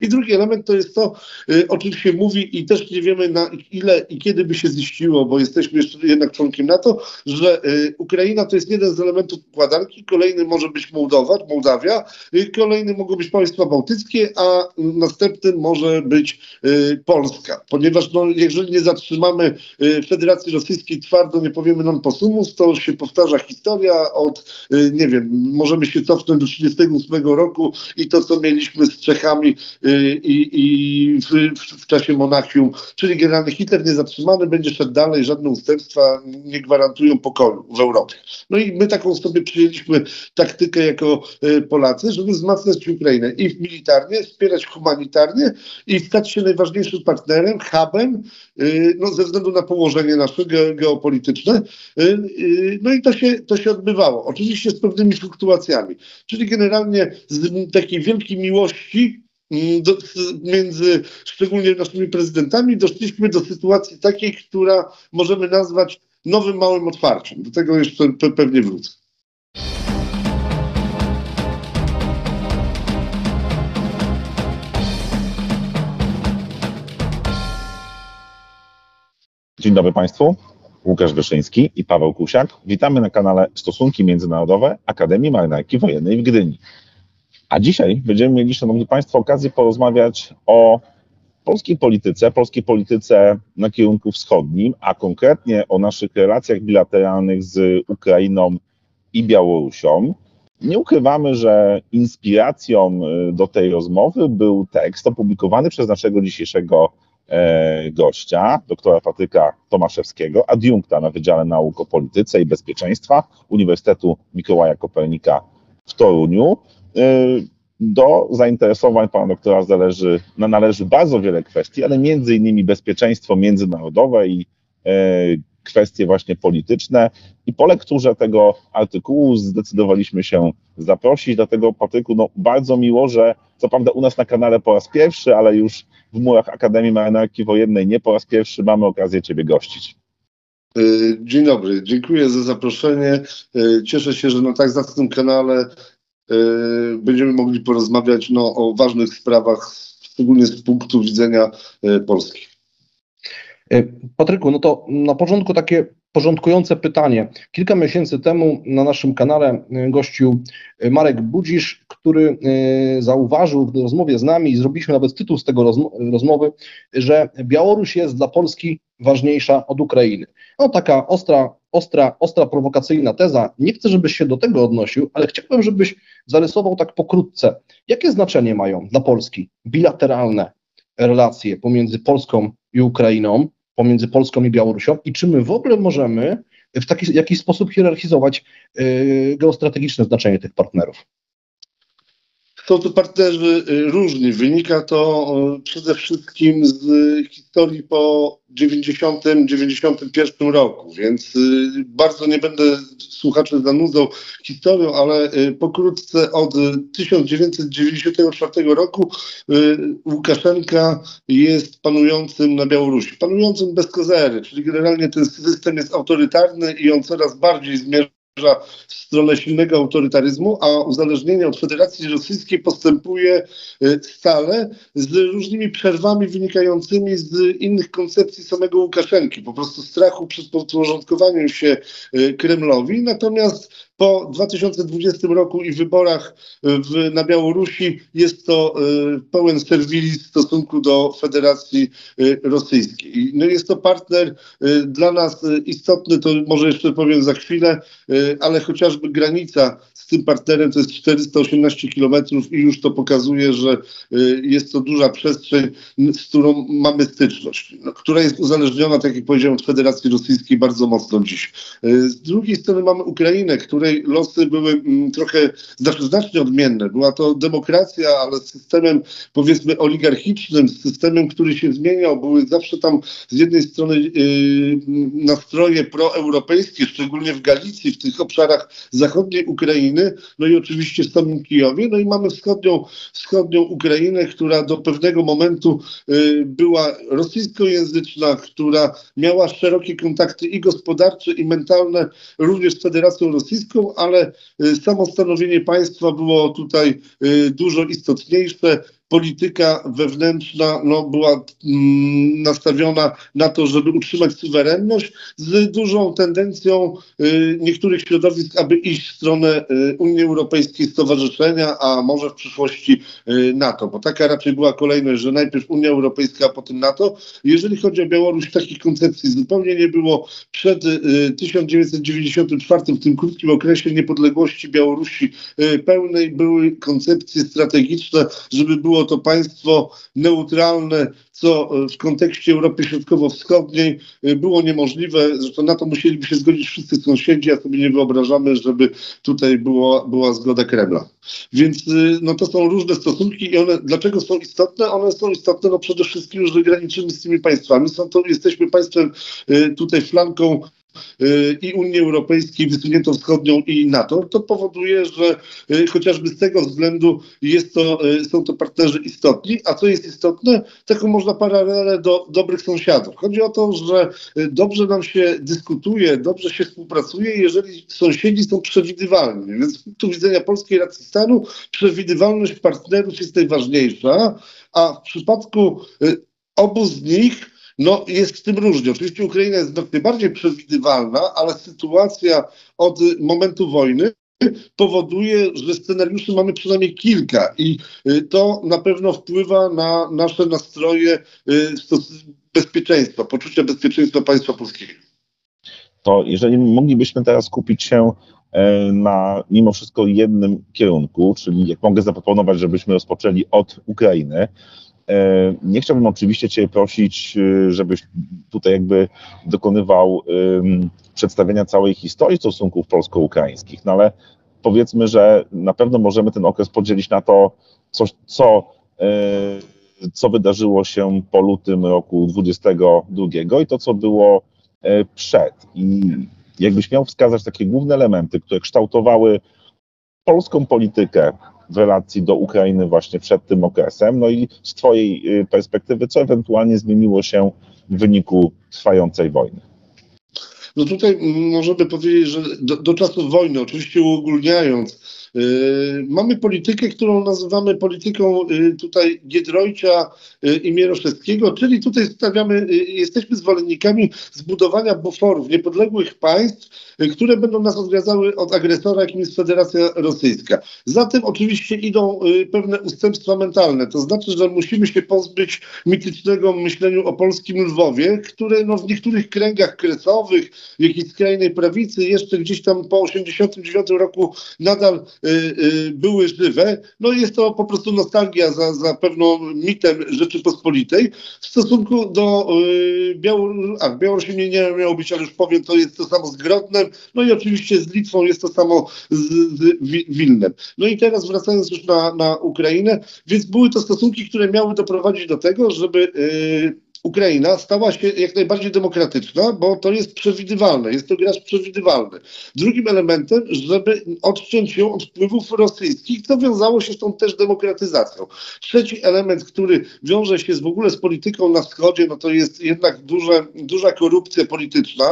I drugi element to jest to, y, o czym się mówi i też nie wiemy na ile i kiedy by się ziściło, bo jesteśmy jeszcze jednak członkiem NATO, że y, Ukraina to jest jeden z elementów układanki, kolejny może być Mołdowa, Mołdawia, y, kolejny mogą być państwa bałtyckie, a następnym może być Polska. Ponieważ no, jeżeli nie zatrzymamy Federacji Rosyjskiej twardo, nie powiemy non possumus, to się powtarza historia od, nie wiem, możemy się cofnąć do 1938 roku i to, co mieliśmy z Czechami i, i w, w, czasie Monachium, czyli generalny Hitler niezatrzymany będzie szedł dalej, żadne ustępstwa nie gwarantują pokoju w Europie. No i my taką sobie przyjęliśmy taktykę jako y, Polacy, żeby wzmacniać Ukrainę i militarnie, wspierać humanitarnie i stać się najważniejszym partnerem, hubem, y, no, ze względu na położenie nasze geopolityczne. No i to się, to się odbywało. Oczywiście z pewnymi fluktuacjami, czyli generalnie z takiej wielkiej miłości do, między szczególnie naszymi prezydentami doszliśmy do sytuacji takiej, która możemy nazwać nowym małym otwarciem. Do tego jeszcze pe pewnie wrócę. Dzień dobry Państwu. Łukasz Wyszyński i Paweł Kusiak. Witamy na kanale Stosunki Międzynarodowe Akademii Marynarki Wojennej w Gdyni. A dzisiaj będziemy mieli, Szanowni Państwo, okazję porozmawiać o polskiej polityce, polskiej polityce na kierunku wschodnim, a konkretnie o naszych relacjach bilateralnych z Ukrainą i Białorusią. Nie ukrywamy, że inspiracją y, do tej rozmowy był tekst opublikowany przez naszego dzisiejszego e, gościa, doktora Patryka Tomaszewskiego, adiunkta na Wydziale Nauk o Polityce i Bezpieczeństwa Uniwersytetu Mikołaja Kopernika w Toruniu. Y, do zainteresowań pana doktora zależy, należy bardzo wiele kwestii, ale między innymi bezpieczeństwo międzynarodowe i y, kwestie właśnie polityczne. I po lekturze tego artykułu zdecydowaliśmy się zaprosić. Dlatego, Patryku, no, bardzo miło, że co prawda u nas na kanale po raz pierwszy, ale już w murach Akademii Marynarki Wojennej nie po raz pierwszy mamy okazję Ciebie gościć. Y, dzień dobry, dziękuję za zaproszenie. Cieszę się, że na tak zacnym kanale będziemy mogli porozmawiać no, o ważnych sprawach, szczególnie z punktu widzenia y, Polski. Y, Patryku, no to na początku takie porządkujące pytanie. Kilka miesięcy temu na naszym kanale gościł Marek Budzisz, który zauważył w rozmowie z nami i zrobiliśmy nawet tytuł z tego rozmowy, że Białoruś jest dla Polski ważniejsza od Ukrainy. No taka ostra, ostra, ostra prowokacyjna teza. Nie chcę, żebyś się do tego odnosił, ale chciałbym, żebyś zarysował tak pokrótce, jakie znaczenie mają dla Polski bilateralne relacje pomiędzy Polską i Ukrainą, pomiędzy Polską i Białorusią i czy my w ogóle możemy w taki jakiś sposób hierarchizować yy, geostrategiczne znaczenie tych partnerów. Są to partnerzy y, różni. Wynika to y, przede wszystkim z historii po 90-91 roku, więc y, bardzo nie będę słuchaczy zanudzał historią, ale pokrótce od 1994 roku Łukaszenka jest panującym na Białorusi, panującym bez kozery, czyli generalnie ten system jest autorytarny i on coraz bardziej zmierza w stronę silnego autorytaryzmu, a uzależnienie od Federacji Rosyjskiej postępuje y, stale z różnymi przerwami wynikającymi z innych koncepcji samego Łukaszenki, po prostu strachu przed podporządkowaniem się y, Kremlowi. Natomiast po 2020 roku i wyborach w, na Białorusi jest to y, pełen serwilizm w stosunku do Federacji y, Rosyjskiej. No jest to partner y, dla nas istotny, to może jeszcze powiem za chwilę, ale chociażby granica tym partnerem to jest 418 kilometrów i już to pokazuje, że y, jest to duża przestrzeń, z którą mamy styczność, no, która jest uzależniona, tak jak powiedziałem, od Federacji Rosyjskiej bardzo mocno dziś. Y, z drugiej strony mamy Ukrainę, której losy były mm, trochę, znaczy znacznie odmienne. Była to demokracja, ale z systemem powiedzmy oligarchicznym, z systemem, który się zmieniał. Były zawsze tam z jednej strony yy, nastroje proeuropejskie, szczególnie w Galicji, w tych obszarach zachodniej Ukrainy, no i oczywiście w samym Kijowie. No i mamy wschodnią, wschodnią Ukrainę, która do pewnego momentu y, była rosyjskojęzyczna, która miała szerokie kontakty i gospodarcze, i mentalne również z Federacją Rosyjską, ale y, samo stanowienie państwa było tutaj y, dużo istotniejsze polityka wewnętrzna no, była mm, nastawiona na to, żeby utrzymać suwerenność, z dużą tendencją y, niektórych środowisk, aby iść w stronę y, Unii Europejskiej, Stowarzyszenia, a może w przyszłości y, NATO, bo taka raczej była kolejność, że najpierw Unia Europejska, a potem NATO. Jeżeli chodzi o Białoruś, takich koncepcji zupełnie nie było. Przed 1994, w tym krótkim okresie niepodległości Białorusi pełnej, były koncepcje strategiczne, żeby było to państwo neutralne, co w kontekście Europy Środkowo-Wschodniej było niemożliwe. Zresztą na to musieliby się zgodzić wszyscy sąsiedzi, a sobie nie wyobrażamy, żeby tutaj było, była zgoda Kremla. Więc y, no, to są różne stosunki i one, dlaczego są istotne? One są istotne no, przede wszystkim, że graniczymy z tymi państwami. Są to, jesteśmy państwem tutaj flanką i Unii Europejskiej, wysuniętą wschodnią i NATO, to powoduje, że y, chociażby z tego względu jest to, y, są to partnerzy istotni. A co jest istotne? Taką można paralelę do dobrych sąsiadów. Chodzi o to, że dobrze nam się dyskutuje, dobrze się współpracuje, jeżeli sąsiedzi są przewidywalni. Więc z punktu widzenia polskiej racji stanu przewidywalność partnerów jest najważniejsza, a w przypadku obu z nich no jest z tym różnie. Oczywiście Ukraina jest znacznie bardziej przewidywalna, ale sytuacja od momentu wojny powoduje, że scenariuszy mamy przynajmniej kilka i y, to na pewno wpływa na nasze nastroje y, bezpieczeństwa, poczucia bezpieczeństwa państwa polskiego. To jeżeli moglibyśmy teraz skupić się e, na mimo wszystko jednym kierunku, czyli jak mogę zaproponować, żebyśmy rozpoczęli od Ukrainy, nie chciałbym oczywiście Cię prosić, e, żebyś tutaj jakby dokonywał przedstawienia całej historii stosunków polsko-ukraińskich, no ale powiedzmy, że na pewno możemy ten okres podzielić na to, coś, co, e, co wydarzyło się po lutym roku 22 i to, co było przed. I jakbyś miał wskazać takie główne elementy, które kształtowały polską politykę w relacji do Ukrainy właśnie przed tym okresem. No i z Twojej y, perspektywy, co ewentualnie zmieniło się w wyniku trwającej wojny? No tutaj możemy powiedzieć, że do, do czasów wojny, oczywiście uogólniając, mamy politykę, którą nazywamy polityką y, tutaj Giedroycia y, i Mieroszewskiego, czyli tutaj stawiamy, jesteśmy zwolennikami zbudowania buforów niepodległych państw, które będą nas odgradzały od agresora, jakim jest Federacja Rosyjska. Za tym oczywiście idą pewne ustępstwa mentalne, to znaczy, że musimy się pozbyć mitycznego myśleniu o polskim Lwowie, które no, w niektórych kręgach kresowych, jakiejś skrajnej prawicy jeszcze gdzieś tam po 1989 roku nadal Y, y, były żywe. No jest to po prostu nostalgia za, za pewną mitem Rzeczypospolitej. W stosunku do y, Białorusi, Białorusi nie miało być, ale już powiem, to jest to samo z Grodnem, no i oczywiście z Litwą jest to samo z, z Wilnem. No i teraz wracając już na, na Ukrainę, więc były to stosunki, które miały doprowadzić do tego, żeby Ukraina stała się jak najbardziej demokratyczna, bo to jest przewidywalne, jest to gracz przewidywalny. Drugim elementem, żeby odciąć ją od wpływów rosyjskich, to wiązało się z tą też demokratyzacją. Trzeci element, który wiąże się z, w ogóle z polityką na wschodzie, no to jest jednak duże, duża korupcja polityczna,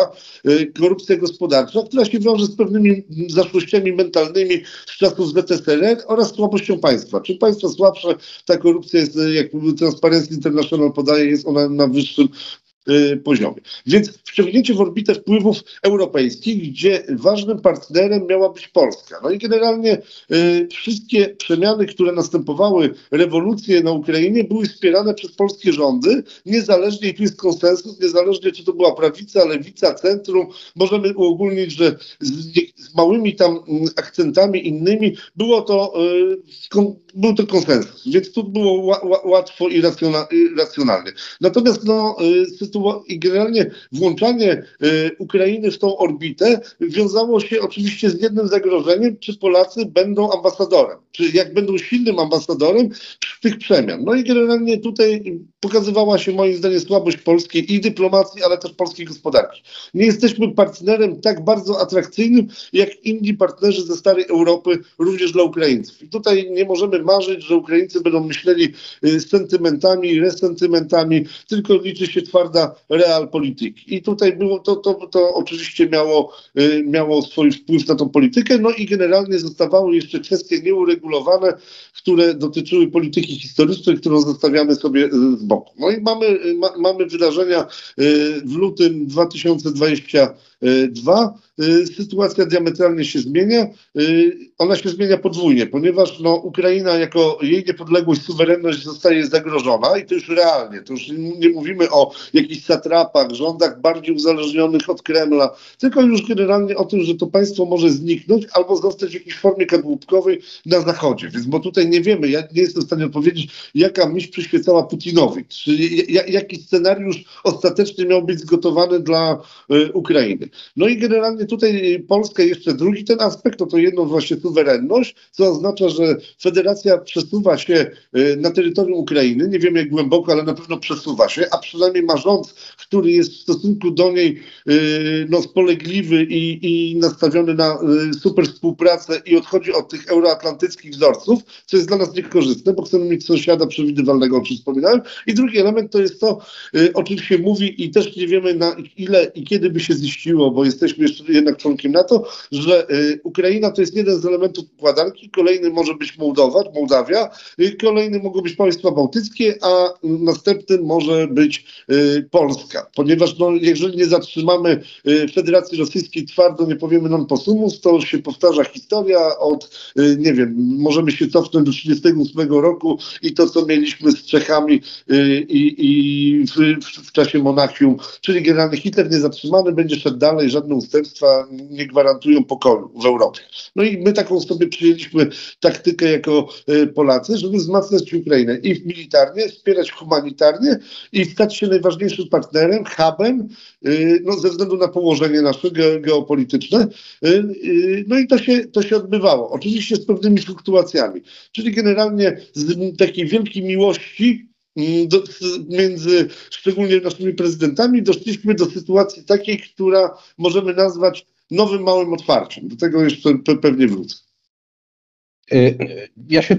y, korupcja gospodarcza, która się wiąże z pewnymi zaszłościami mentalnymi z czasów ZSRR oraz słabością państwa. Czy państwo słabsze, ta korupcja jest, jak Transparency International podaje, jest ona na wyższym y, poziomie. Więc wciągnięcie w orbitę wpływów europejskich, gdzie ważnym partnerem miała być Polska. No i generalnie y, wszystkie przemiany, które następowały, rewolucje na Ukrainie, były wspierane przez polskie rządy, niezależnie, i tu jest konsensus, niezależnie czy to była prawica, lewica, centrum, możemy uogólnić, że z, z małymi tam mm, akcentami innymi było to, y, był to konsensus, więc tu było łatwo i, racjonalnie. Natomiast no, y, i generalnie włączanie y, Ukrainy w tą orbitę wiązało się oczywiście z jednym zagrożeniem, czy Polacy będą ambasadorem, czy jak będą silnym ambasadorem tych przemian. No i generalnie tutaj pokazywała się moim zdaniem słabość polskiej i dyplomacji, ale też polskiej gospodarki. Nie jesteśmy partnerem tak bardzo atrakcyjnym, jak inni partnerzy ze starej Europy, również dla Ukraińców. I tutaj nie możemy marzyć, że Ukraińcy będą myśleli y, sentymentami, resentymentami, tylko liczy się twarda na real polityki. I tutaj było to, to, to oczywiście miało, miało swój wpływ na tą politykę, no i generalnie zostawały jeszcze kwestie nieuregulowane, które dotyczyły polityki historycznej, którą zostawiamy sobie z boku. No i mamy, ma, mamy wydarzenia w lutym 2022 Y, sytuacja diametralnie się zmienia. Y, ona się zmienia podwójnie, ponieważ no, Ukraina jako jej niepodległość, suwerenność zostaje zagrożona i to już realnie. To już nie mówimy o jakichś satrapach, rządach bardziej uzależnionych od Kremla, tylko już generalnie o tym, że to państwo może zniknąć albo zostać w jakiejś formie kadłubkowej na zachodzie. Więc bo tutaj nie wiemy, ja nie jestem w stanie odpowiedzieć, jaka myśl przyświecała Putinowi, czy jaki scenariusz ostatecznie miał być zgotowany dla y, No i generalnie tutaj Polska jeszcze drugi ten aspekt, to to jedno właśnie suwerenność, co oznacza, że federacja przesuwa się y, na terytorium Ukrainy, nie wiemy jak głęboko, ale na pewno przesuwa się, a przynajmniej ma rząd, który jest w stosunku do niej y, no, spolegliwy i, i nastawiony na y, super współpracę i odchodzi od tych euroatlantyckich wzorców, co jest dla nas niekorzystne, bo chcemy mieć sąsiada przewidywalnego, o czym wspominałem. I drugi element to jest to, o czym się mówi i też nie wiemy na ile i kiedy by się ziściło, bo jesteśmy jeszcze jednak członkiem NATO, że y, Ukraina to jest jeden z elementów układanki, kolejny może być Mołdowa, Mołdawia, y, kolejny mogą być państwa bałtyckie, a następnym może być y, Ponieważ no, jeżeli nie zatrzymamy Federacji Rosyjskiej twardo, nie powiemy non possumus, to się powtarza historia od, nie wiem, możemy się cofnąć do 1938 roku i to, co mieliśmy z Czechami i, i w, w, czasie Monachium, czyli generalny Hitler niezatrzymany będzie szedł dalej, żadne ustępstwa nie gwarantują pokoju w Europie. No i my taką sobie przyjęliśmy taktykę jako Polacy, żeby wzmacniać Ukrainę i militarnie, wspierać humanitarnie i stać się najważniejszym partnerem, hubem, e, no, ze względu na położenie nasze geopolityczne. E, no i to się, to się odbywało. Oczywiście z pewnymi fluktuacjami. Czyli generalnie z takiej wielkiej miłości Mm, do, między szczególnie naszymi prezydentami doszliśmy do sytuacji takiej, która możemy nazwać nowym małym otwarciem. Do tego jeszcze pewnie wrócę. Y, ja, się,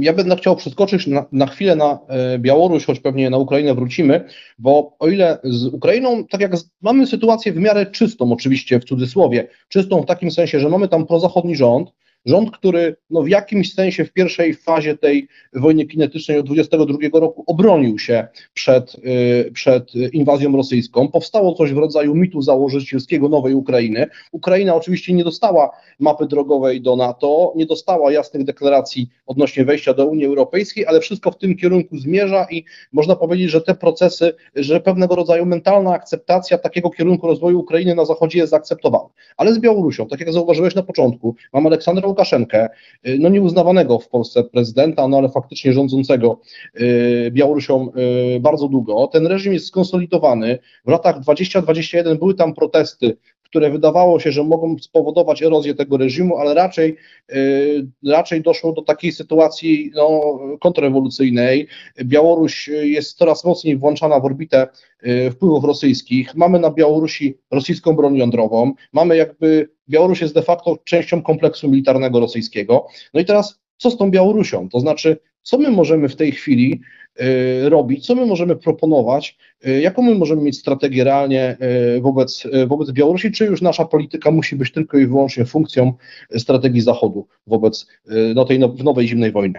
ja będę chciał przeskoczyć na, na, chwilę na e, Białoruś, choć pewnie na Ukrainę wrócimy, bo o ile z Ukrainą, tak jak mamy sytuację w miarę czystą, oczywiście w cudzysłowie, czystą w takim sensie, że mamy tam prozachodni rząd, Rząd, który no, w jakimś sensie w pierwszej fazie tej wojny kinetycznej od 22 roku obronił się przed, y, przed inwazją rosyjską. Powstało coś w rodzaju mitu założycielskiego nowej Ukrainy. Ukraina oczywiście nie dostała mapy drogowej do NATO, nie dostała jasnych deklaracji odnośnie wejścia do Unii Europejskiej, ale wszystko w tym kierunku zmierza i można powiedzieć, że te procesy, że pewnego rodzaju mentalna akceptacja takiego kierunku rozwoju Ukrainy na Zachodzie jest zaakceptowana. Ale z Białorusią, tak jak zauważyłeś na początku, mam Aleksandra Łukaszenkę, y, no nieuznawanego w Polsce prezydenta, no ale faktycznie rządzącego y, Białorusią y, bardzo długo. Ten reżim jest skonsolidowany. W latach 20-21 były tam protesty, które wydawało się, że mogą spowodować erozję tego reżimu, ale raczej, raczej doszło do takiej sytuacji no, kontrrewolucyjnej. Białoruś jest coraz mocniej włączana w orbitę wpływów rosyjskich. Mamy na Białorusi rosyjską broń jądrową, mamy jakby Białoruś jest de facto częścią kompleksu militarnego rosyjskiego. No i teraz co z tą Białorusią? To znaczy, co my możemy w tej chwili y, robić, co my możemy proponować, y, jaką my możemy mieć strategię realnie y, wobec, wobec Białorusi, czy już nasza polityka musi być tylko i wyłącznie funkcją strategii Zachodu wobec no, tej no, nowej zimnej wojny?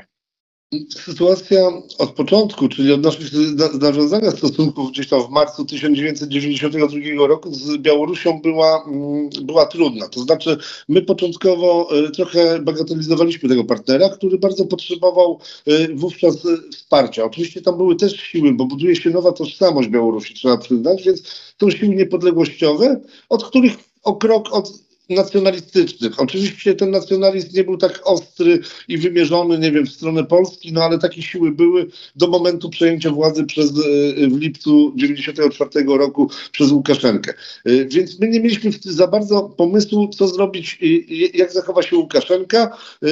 Sytuacja od początku, czyli od naszych nawiązania stosunków gdzieś tam w marcu 1992 roku z Białorusią była, mm, była trudna. To znaczy my początkowo e, trochę bagatelizowaliśmy tego partnera, który bardzo potrzebował e, wówczas e, wsparcia. Oczywiście tam były też siły, bo buduje się nowa tożsamość Białorusi, trzeba przyznać, więc to siły niepodległościowe, od których o krok od nacjonalistycznych. Oczywiście ten nacjonalizm nie był tak ostry i wymierzony, nie wiem, w stronę Polski, no ale takie siły były do momentu przejęcia władzy przez, e, w lipcu 1994 roku przez Łukaszenkę. E, więc my nie mieliśmy za bardzo pomysłu, co zrobić, jak zachowa się Łukaszenka. E,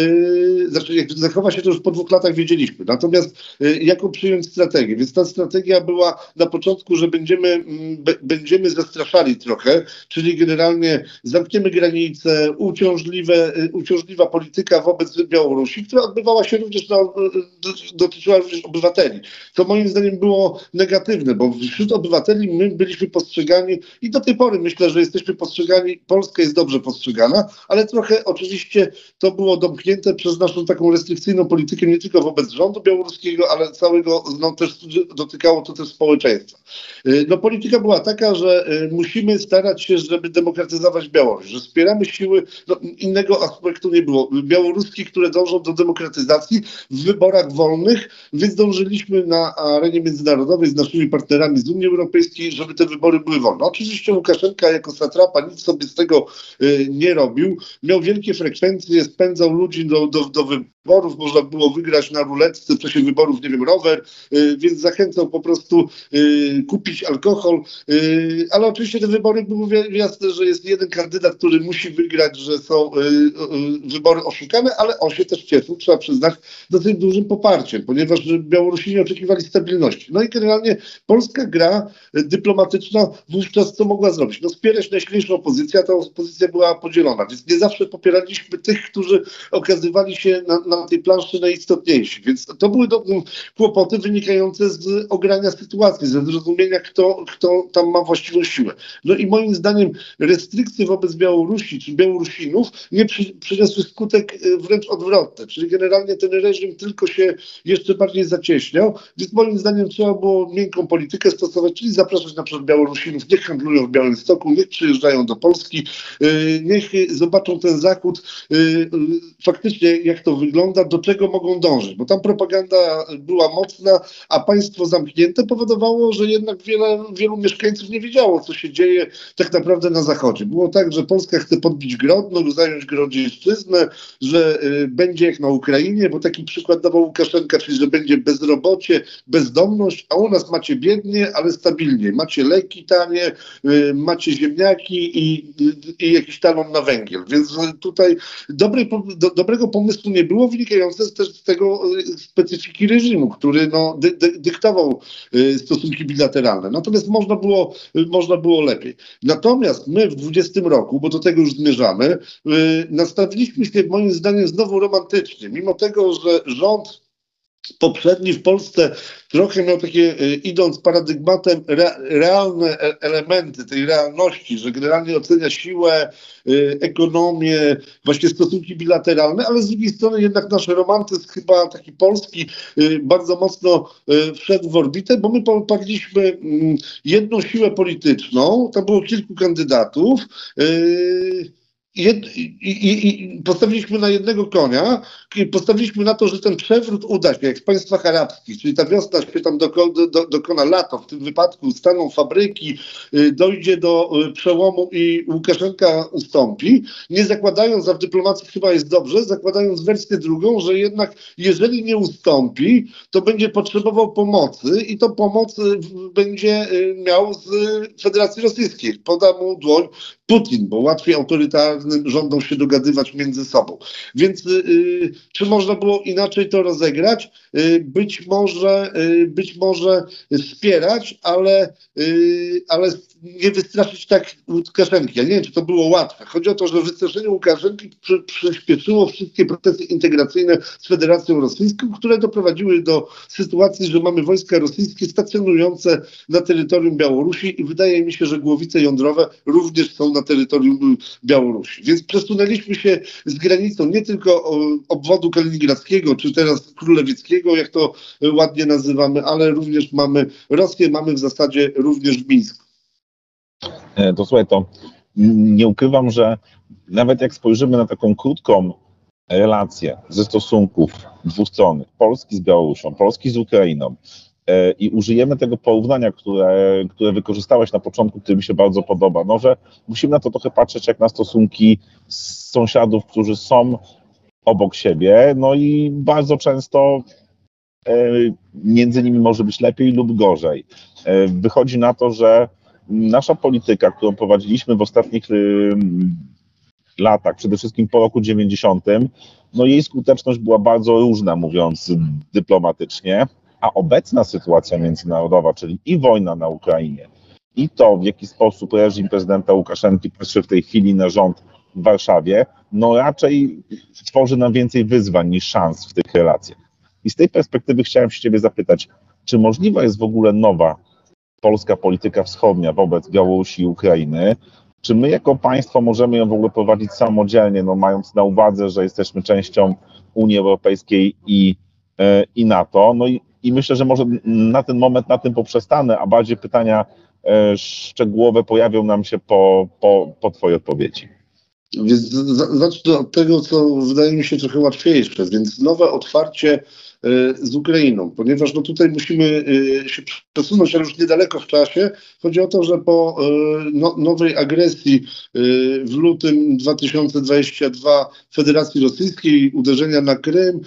znaczy, jak zachowa się, to już po dwóch latach wiedzieliśmy. Natomiast jaką przyjąć strategię? Więc ta strategia była na początku, że będziemy, będziemy zastraszali trochę, czyli generalnie zamkniemy granice granice, uciążliwe, uciążliwa polityka wobec Białorusi, która odbywała się również, na, dotyczyła również obywateli. To moim zdaniem było negatywne, bo wśród obywateli my byliśmy postrzegani i do tej pory myślę, że jesteśmy postrzegani, Polska jest dobrze postrzegana, ale trochę oczywiście to było domknięte przez naszą taką restrykcyjną politykę nie tylko wobec rządu białoruskiego, ale całego, no też dotykało to też społeczeństwa. No polityka była taka, że musimy starać się, żeby demokratyzować Białoruś, że wspieramy siły, no, innego aspektu nie było. Białoruskich, które dążą do demokratyzacji w wyborach wolnych, więc dążyliśmy na arenie międzynarodowej z naszymi partnerami z Unii Europejskiej, żeby te wybory były wolne. Oczywiście Łukaszenka jako satrapa nic sobie z tego y, nie robił. Miał wielkie frekwencje, spędzał ludzi do, do, do wyborów, można było wygrać na ruletce w czasie wyborów, nie wiem, rower, y, więc zachęcał po prostu y, kupić alkohol, y, ale oczywiście te wybory były jasne, że jest jeden kandydat, który musi wygrać, że są wybory oszukane, ale on się też cieszył, trzeba przyznać, dosyć dużym poparciem, ponieważ Białorusini oczekiwali stabilności. No i generalnie polska gra dyplomatyczna wówczas co mogła zrobić? No wspierać najsilniejszą opozycję, a ta opozycja była podzielona, więc nie zawsze popieraliśmy tych, którzy okazywali się na, na tej planszy najistotniejsi, więc to były do, kłopoty wynikające z ogrania sytuacji, ze zrozumienia, kto, kto tam ma właściwą siłę. No i moim zdaniem restrykcje wobec Białorusi czy Białorusinów nie przy, przyniosły skutek e, wręcz odwrotny, czyli generalnie ten reżim tylko się jeszcze bardziej zacieśniał, więc moim zdaniem trzeba było miękką politykę stosować, czyli zapraszać na przykład Białorusinów, niech handlują w Białymstoku, niech przyjeżdżają do Polski, e, niech zobaczą ten Zachód e, faktycznie jak to wygląda, do czego mogą dążyć, bo tam propaganda była mocna, a państwo zamknięte powodowało, że jednak wiele, wielu mieszkańców nie wiedziało, co się dzieje tak naprawdę na Zachodzie. Było tak, że Polska chce podbić Grodno, zająć Grodzieńszczyznę, że y, będzie jak na Ukrainie, bo taki przykład dawał Łukaszenka, czyli że będzie bezrobocie, bezdomność, a u nas macie biednie, ale stabilnie. Macie leki tanie, y, macie ziemniaki i, i jakiś talon na węgiel. Więc tutaj dobrej, do, dobrego pomysłu nie było, wynikające też z tego y, specyfiki reżimu, który no, dy, dy, dyktował y, stosunki bilateralne. Natomiast można było, y, można było lepiej. Natomiast my w 20 roku, bo do tego już zmierzamy, nastawiliśmy się moim zdaniem znowu romantycznie. Mimo tego, że rząd poprzedni w Polsce trochę miał takie, y, idąc paradygmatem, re, realne e, elementy tej realności, że generalnie ocenia siłę, y, ekonomię, właśnie stosunki bilateralne, ale z drugiej strony jednak nasz romantyzm chyba taki polski bardzo mocno wszedł w orbitę, bo my poparliśmy mm, jedną siłę polityczną, tam było kilku kandydatów, i, i, i, postawiliśmy na jednego konia postawiliśmy na to, że ten przewrót uda się, jak w państwach arabskich, czyli ta wiosna się tam dokona, do, dokona lato, w tym wypadku staną fabryki, y, dojdzie do y, przełomu i Łukaszenka ustąpi, nie zakładając, a w dyplomacji chyba jest dobrze, zakładając wersję drugą, że jednak jeżeli nie ustąpi, to będzie potrzebował pomocy i to pomoc y, będzie miał z Federacji Rosyjskiej. Poda mu dłoń Putin, bo łatwiej autorytarnym rządom się dogadywać między sobą. Więc y, czy można było inaczej to rozegrać? Y, być może, y, być może wspierać, ale, y, ale nie wystraszyć tak Łukaszenki. Ja nie wiem, czy to było łatwe. Chodzi o to, że wystraszenie Łukaszenki przy, przyspieszyło wszystkie procesy integracyjne z Federacją Rosyjską, które doprowadziły do sytuacji, że mamy wojska rosyjskie stacjonujące na terytorium Białorusi i wydaje mi się, że głowice jądrowe również są na terytorium Białorusi. Więc przesunęliśmy się z granicą nie tylko obwodu kaliningradzkiego, czy teraz królewieckiego, jak to ładnie nazywamy, ale również mamy Rosję, mamy w zasadzie również w Mińsku. E, to słuchaj, to nie ukrywam, że nawet jak spojrzymy na taką krótką relację ze stosunków dwustronnych, Polski z Białorusią, Polski z Ukrainą, e, i użyjemy tego porównania, które, które wykorzystałeś na początku, które mi się bardzo podoba, no że musimy na to trochę patrzeć jak na stosunki sąsiadów, którzy są obok siebie, no i bardzo często e, między nimi może być lepiej lub gorzej. Wychodzi na to, że nasza polityka, którą prowadziliśmy w ostatnich y, latach, przede wszystkim po roku 90, no jej skuteczność była bardzo różna, mówiąc dyplomatycznie, a obecna sytuacja międzynarodowa, czyli i wojna na Ukrainie, i to, w jaki sposób reżim prezydenta Łukaszenki patrzy w tej chwili na rząd w Warszawie, no raczej tworzy nam więcej wyzwań niż szans w tych relacjach. I z tej perspektywy chciałem się Ciebie zapytać, czy możliwa jest w ogóle nowa polska polityka wschodnia wobec Białorusi i Ukrainy? Czy my jako państwo możemy ją w ogóle prowadzić samodzielnie, no mając na uwadze, że jesteśmy częścią Unii Europejskiej i, e, i NATO? No i, i myślę, że może na ten moment na tym poprzestanę, a bardziej pytania e, szczegółowe pojawią nam się po, po, po Twojej odpowiedzi. Więc zacznę od tego, co wydaje mi się trochę łatwiejsze, więc nowe otwarcie z Ukrainą, ponieważ no tutaj musimy e, się przesunąć, ale już niedaleko w czasie. Chodzi o to, że po e, no, nowej agresji w lutym 2022 Federacji Rosyjskiej, uderzenia na Krym,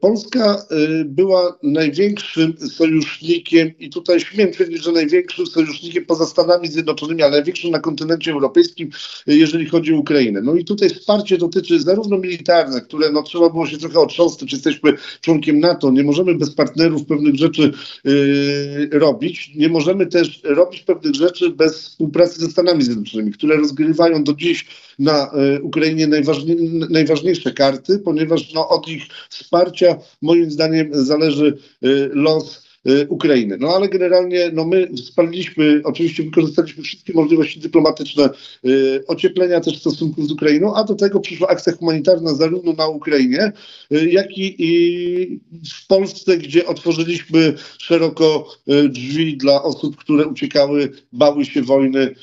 Polska była największym sojusznikiem i tutaj śmiem twierdzić, że największym sojusznikiem poza Stanami Zjednoczonymi, ale największym na kontynencie europejskim, jeżeli chodzi o Ukrainę. No i tutaj wsparcie dotyczy zarówno militarne, które no, trzeba było się trochę otrząsnąć, czy jesteśmy członkiem NATO, nie możemy bez partnerów pewnych rzeczy yy, robić. Nie możemy też robić pewnych rzeczy bez współpracy ze Stanami Zjednoczonymi, które rozgrywają do dziś na y, Ukrainie najważniej, najważniejsze karty, ponieważ no, od ich wsparcia moim zdaniem zależy y, los Ukrainy. No ale generalnie no my spaliliśmy, oczywiście wykorzystaliśmy wszystkie możliwości dyplomatyczne y, ocieplenia też stosunków z Ukrainą, a do tego przyszła akcja humanitarna zarówno na Ukrainie, y, jak i w Polsce, gdzie otworzyliśmy szeroko drzwi dla osób, które uciekały, bały się wojny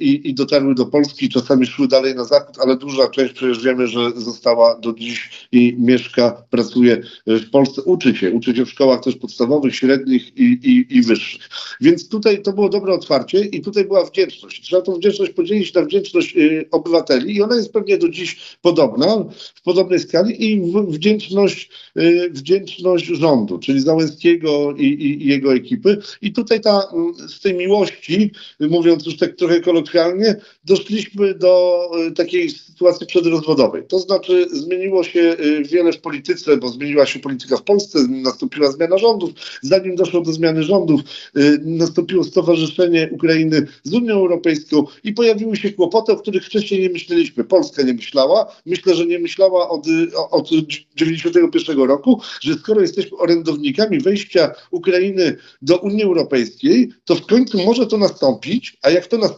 i, i dotarły do Polski, czasami szły dalej na zachód, ale duża część przecież wiemy, że została do dziś i mieszka, pracuje w Polsce, uczy się, uczy się w szkołach też podstawowych, średnich, i, i, i wyższych. Więc tutaj to było dobre otwarcie i tutaj była wdzięczność. Trzeba tą wdzięczność podzielić na wdzięczność y, obywateli i ona jest pewnie do dziś podobna, w podobnej skali i wdzięczność, y, wdzięczność rządu, czyli Załęskiego i, i, i, jego ekipy. I tutaj ta, mm, z tej miłości, mówiąc już tak trochę kolokwialnie, doszliśmy do y, takiej sytuacji przedrozwodowej. To znaczy zmieniło się y, wiele w polityce, bo zmieniła się polityka w Polsce, nastąpiła zmiana rządów, zanim doszło do zmiany rządów, y, nastąpiło stowarzyszenie Ukrainy z Unią Europejską i pojawiły się kłopoty, o których wcześniej nie myśleliśmy. Polska nie myślała, myślę, że nie myślała od, od 91 roku, że skoro jesteśmy orędownikami wejścia Ukrainy do Unii Europejskiej, to w końcu może to nastąpić, a jak to nastąpi,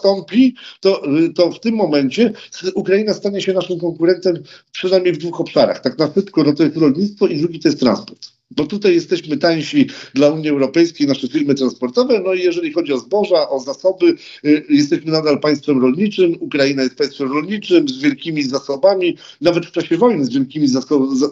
to, to w tym momencie Ukraina stanie się naszym konkurentem przynajmniej w dwóch obszarach. Tak na szybko, no to jest rolnictwo i drugi to jest transport bo tutaj jesteśmy tańsi dla Unii Europejskiej, nasze firmy transportowe, no i jeżeli chodzi o zboża, o zasoby, y, jesteśmy nadal państwem rolniczym, Ukraina jest państwem rolniczym z wielkimi zasobami, nawet w czasie wojny z wielkimi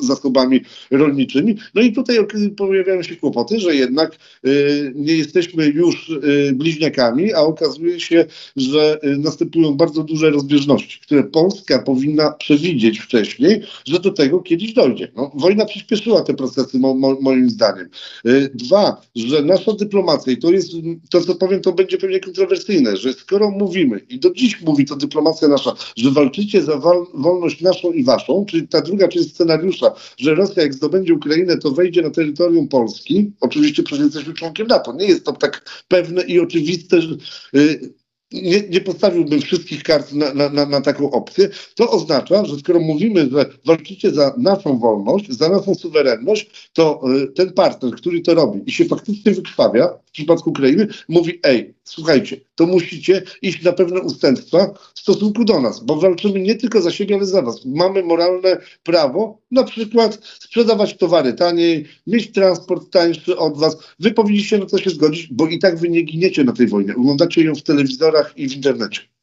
zasobami rolniczymi. No i tutaj pojawiają się kłopoty, że jednak y, nie jesteśmy już y, bliźniakami, a okazuje się, że następują bardzo duże rozbieżności, które Polska powinna przewidzieć wcześniej, że do tego kiedyś dojdzie. No, wojna przyspieszyła te procesy moim zdaniem. Y, dwa, że nasza dyplomacja, i to jest, to co powiem, to będzie pewnie kontrowersyjne, że skoro mówimy, i do dziś mówi to dyplomacja nasza, że walczycie za wolność naszą i waszą, czyli ta druga część scenariusza, że Rosja jak zdobędzie Ukrainę, to wejdzie na terytorium Polski, oczywiście przecież jesteśmy członkiem NATO, nie jest to tak pewne i oczywiste, że y, nie, nie postawiłbym wszystkich kart na, na, na, taką opcję, to oznacza, że skoro mówimy, że walczycie za naszą wolność, za naszą suwerenność, to y, ten partner, który to robi i się faktycznie wykrwawia, przypadku Ukrainy, mówi, ej, słuchajcie, to musicie iść na pewne ustępstwa w stosunku do nas, bo walczymy nie tylko za siebie, ale za was. Mamy moralne prawo na przykład sprzedawać towary taniej, mieć transport tańszy od was. Wy powinniście na to się zgodzić, bo i tak wy nie giniecie na tej wojnie. Oglądacie ją w telewizorach i w internecie.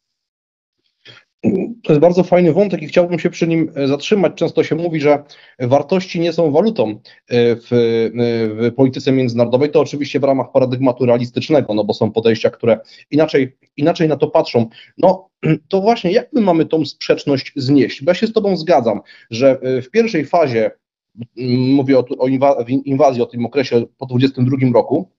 To jest bardzo fajny wątek i chciałbym się przy nim e, zatrzymać. Często się mówi, że wartości nie są walutą e, w, e, w, polityce międzynarodowej. To oczywiście w ramach paradygmatu realistycznego, no bo są podejścia, które inaczej, inaczej na to patrzą. No to właśnie jak my mamy tą sprzeczność znieść? Bo ja się z Tobą zgadzam, że w pierwszej fazie, mówię o, o inwazji, o tym okresie po 22 roku,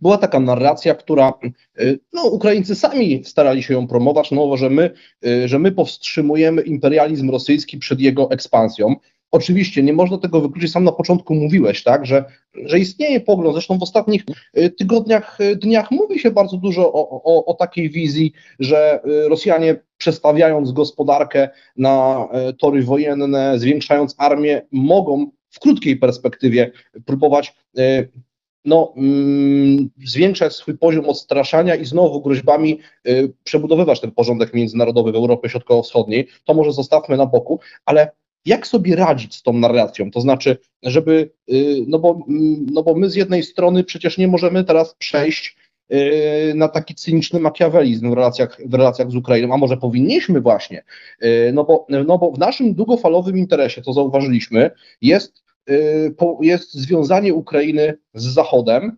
była taka narracja, która, y, no Ukraińcy sami starali się ją promować, no, że, my, y, że my powstrzymujemy imperializm rosyjski przed jego ekspansją. Oczywiście nie można tego wykluczyć, sam na początku mówiłeś, tak, że, że istnieje pogląd, zresztą w ostatnich y, tygodniach, dniach mówi się bardzo dużo o, o, o takiej wizji, że Rosjanie przestawiając gospodarkę na tory wojenne, zwiększając armię, mogą w krótkiej perspektywie próbować no, mm, zwiększać swój poziom odstraszania i znowu groźbami y, przebudowywać ten porządek międzynarodowy w Europie Środkowo-Wschodniej, to może zostawmy na boku, ale jak sobie radzić z tą narracją? To znaczy, żeby, y, no bo, mm, no bo my z jednej strony przecież nie możemy teraz przejść y, na taki cyniczny makiawelizm w relacjach, w relacjach z Ukrainą, a może powinniśmy właśnie, no bo, no bo w naszym długofalowym interesie, to zauważyliśmy, jest jest związanie Ukrainy z Zachodem,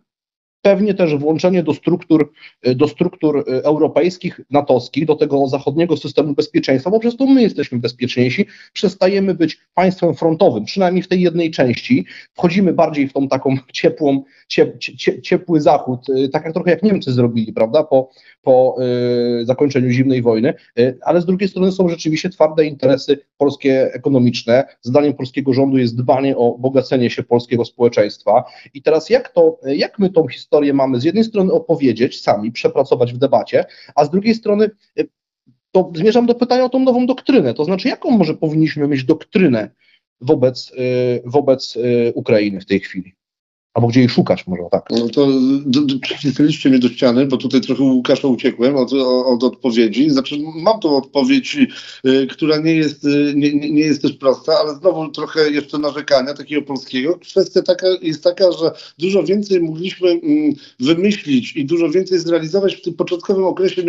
pewnie też włączenie do struktur, y, do struktur y, europejskich, natowskich, do tego zachodniego systemu bezpieczeństwa, bo przez to my jesteśmy bezpieczniejsi, przestajemy być państwem frontowym, przynajmniej w tej jednej części, wchodzimy bardziej w tą taką ciepłą, ciep, ciepły zachód, tak jak trochę jak Niemcy zrobili, prawda, po, po zakończeniu zimnej wojny, ale z drugiej strony są rzeczywiście twarde interesy polskie ekonomiczne. Zdaniem polskiego rządu jest dbanie o bogacenie się polskiego społeczeństwa. I teraz jak to, jak my tą historię mamy z jednej strony opowiedzieć sami, przepracować w debacie, a z drugiej strony y, to zmierzam do pytania o tą nową doktrynę, to znaczy jaką może powinniśmy mieć doktrynę wobec, wobec Ukrainy w tej chwili? Albo gdzie jej szukać może, tak. No to przycisnęliście mnie do ściany, bo tutaj trochę Łukasza uciekłem od, od odpowiedzi. Znaczy mam tą odpowiedź, y, która nie jest, y, nie, nie jest też prosta, ale znowu trochę jeszcze narzekania takiego polskiego. Kwestia taka jest taka, że dużo więcej mogliśmy mm, wymyślić i dużo więcej zrealizować w tym początkowym okresie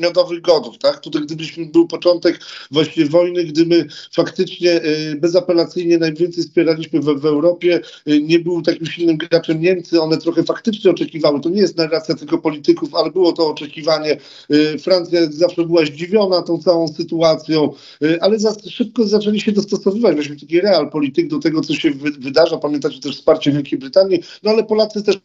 miodowych godów, tak? Tutaj gdybyśmy był początek właśnie wojny, gdy my faktycznie y, bezapelacyjnie najwięcej wspieraliśmy w, w Europie, nie był takim silnym Niemcy, one trochę faktycznie oczekiwały, to nie jest narracja tylko polityków, ale było to oczekiwanie. Y, Francja zawsze była zdziwiona tą całą sytuacją, y, ale za szybko zaczęli się dostosowywać, właśnie taki real polityk do tego, co się wydarza. Pamiętacie też wsparcie Wielkiej Brytanii, no ale Polacy też